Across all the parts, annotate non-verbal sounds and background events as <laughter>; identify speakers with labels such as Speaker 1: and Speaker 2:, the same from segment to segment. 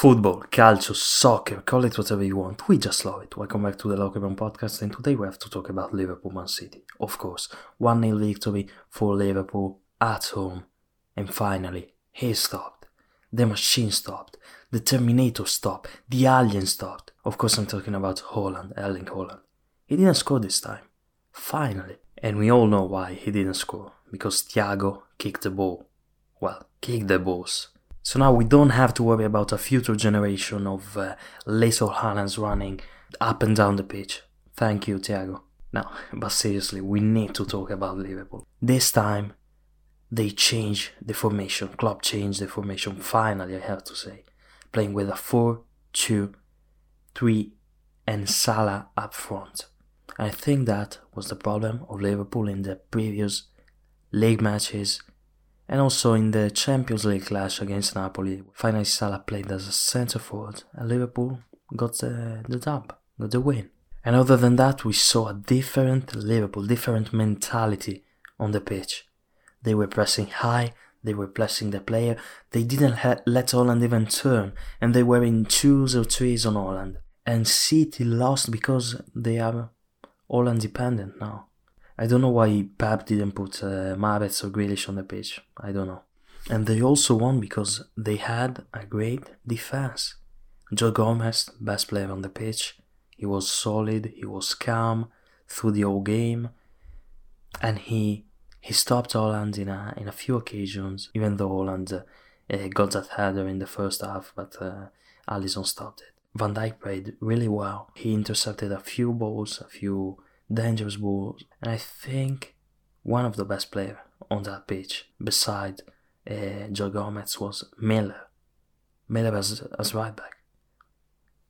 Speaker 1: Football, calcio, soccer, call it whatever you want. We just love it. Welcome back to the Locker Room Podcast, and today we have to talk about Liverpool Man City. Of course, 1 0 victory for Liverpool at home. And finally, he stopped. The machine stopped. The Terminator stopped. The alien stopped. Of course, I'm talking about Haaland, Erling Haaland. He didn't score this time. Finally. And we all know why he didn't score. Because Thiago kicked the ball. Well, kicked the balls so now we don't have to worry about a future generation of uh, Haalands running up and down the pitch. Thank you, Thiago. Now, <laughs> but seriously, we need to talk about Liverpool. This time, they changed the formation. Klopp changed the formation. Finally, I have to say, playing with a 4-2-3 and Salah up front. I think that was the problem of Liverpool in the previous league matches and also in the Champions League clash against Napoli, finally Salah played as a centre forward, and Liverpool got the, the dub, got the win. And other than that, we saw a different Liverpool, different mentality on the pitch. They were pressing high, they were pressing the player, they didn't ha- let Haaland even turn, and they were in twos or threes on Haaland. And City lost because they are all independent now. I don't know why Pep didn't put uh, or Grealish on the pitch. I don't know. And they also won because they had a great defense. Joe Gomez, best player on the pitch. He was solid, he was calm through the whole game, and he he stopped Haaland in a in a few occasions. Even though Haaland uh, got that header in the first half, but uh, Alisson stopped it. Van Dijk played really well. He intercepted a few balls, a few dangerous balls. And I think one of the best players on that pitch, beside uh, Joe Gomez, was Milner. Milner as, as right back.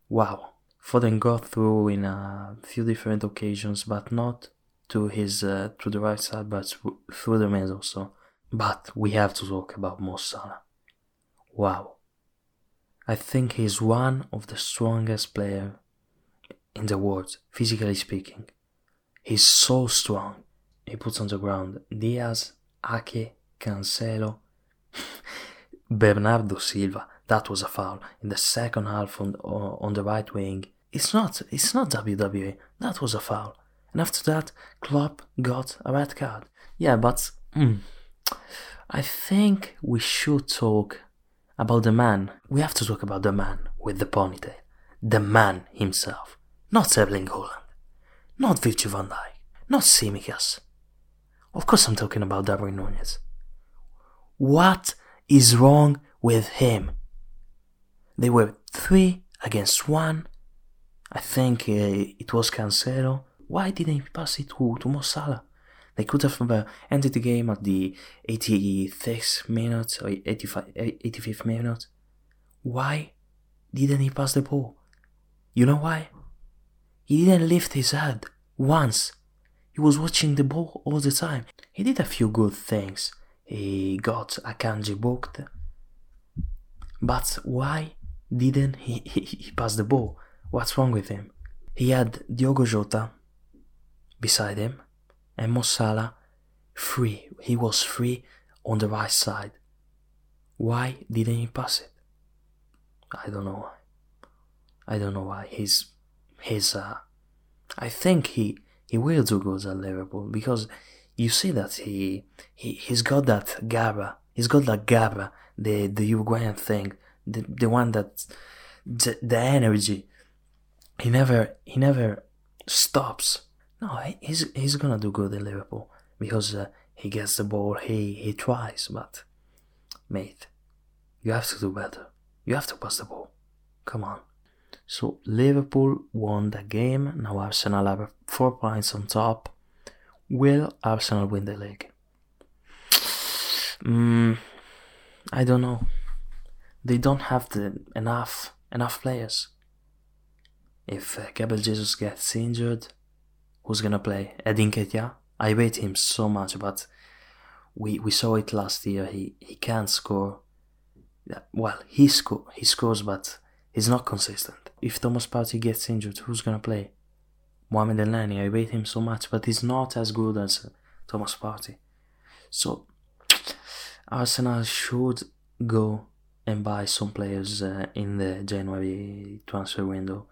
Speaker 1: Wow. Foden got through in a few different occasions, but not to his uh, to the right side, but through the middle. So, but we have to talk about Mo Salah. Wow. I think he's one of the strongest players in the world, physically speaking. He's so strong. He puts on the ground Diaz, Ake, Cancelo, <laughs> Bernardo Silva. That was a foul in the second half on on the right wing. It's not. It's not WWE. That was a foul. And after that, Klopp got a red card. Yeah, but mm, I think we should talk about the man. We have to talk about the man with the ponytail. The man himself, not Erling Haaland. Not Virgil van Dijk. Not Tsimikas. Of course I'm talking about Darwin Nunez. What is wrong with him? They were three against one. I think uh, it was Cancelo. Why didn't he pass it to, to Mo Salah? They could have uh, ended the game at the 86th minute or 85, 85th minute. Why didn't he pass the ball? You know why? He didn't lift his head once. He was watching the ball all the time. He did a few good things. He got Akanji booked. But why didn't he, <laughs> he, he pass the ball? What's wrong with him? He had Diogo Jota beside him and Mo Salah free. He was free on the right side. Why didn't he pass it? I don't know why. I don't know why. He's his uh, I think he he will do good at Liverpool because you see that he he he's got that garra, he's got that garra, the the Uruguayan thing, the the one that the, the energy. He never he never stops. No, he's he's gonna do good in Liverpool because uh, he gets the ball, he he tries, but mate, you have to do better. You have to pass the ball. Come on. So Liverpool won the game. Now Arsenal have four points on top. Will Arsenal win the league? Mm, I don't know. They don't have the enough enough players. If uh, Gabriel Jesus gets injured, who's gonna play? Eddie Nketiah? I rate him so much, but we we saw it last year. He he can't score. Well, he score he scores, but he's not consistent if Thomas Partey gets injured, who's gonna play? Mohamed Elneny, I rate him so much, but he's not as good as Thomas Partey. So <sniffs> Arsenal should go and buy some players uh, in the January transfer window,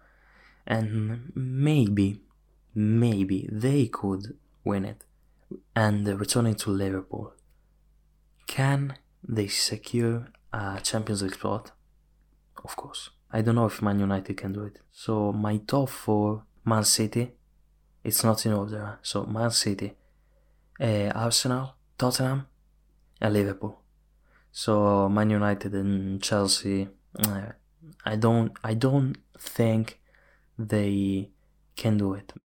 Speaker 1: and maybe, maybe they could win it. And uh, returning to Liverpool, can they secure a Champions League spot? Of course. I don't know if Man United can do it. So my top four: Man City. It's not in order. So Man City, uh, Arsenal, Tottenham, and Liverpool. So Man United and Chelsea, uh, I don't, I don't think they can do it.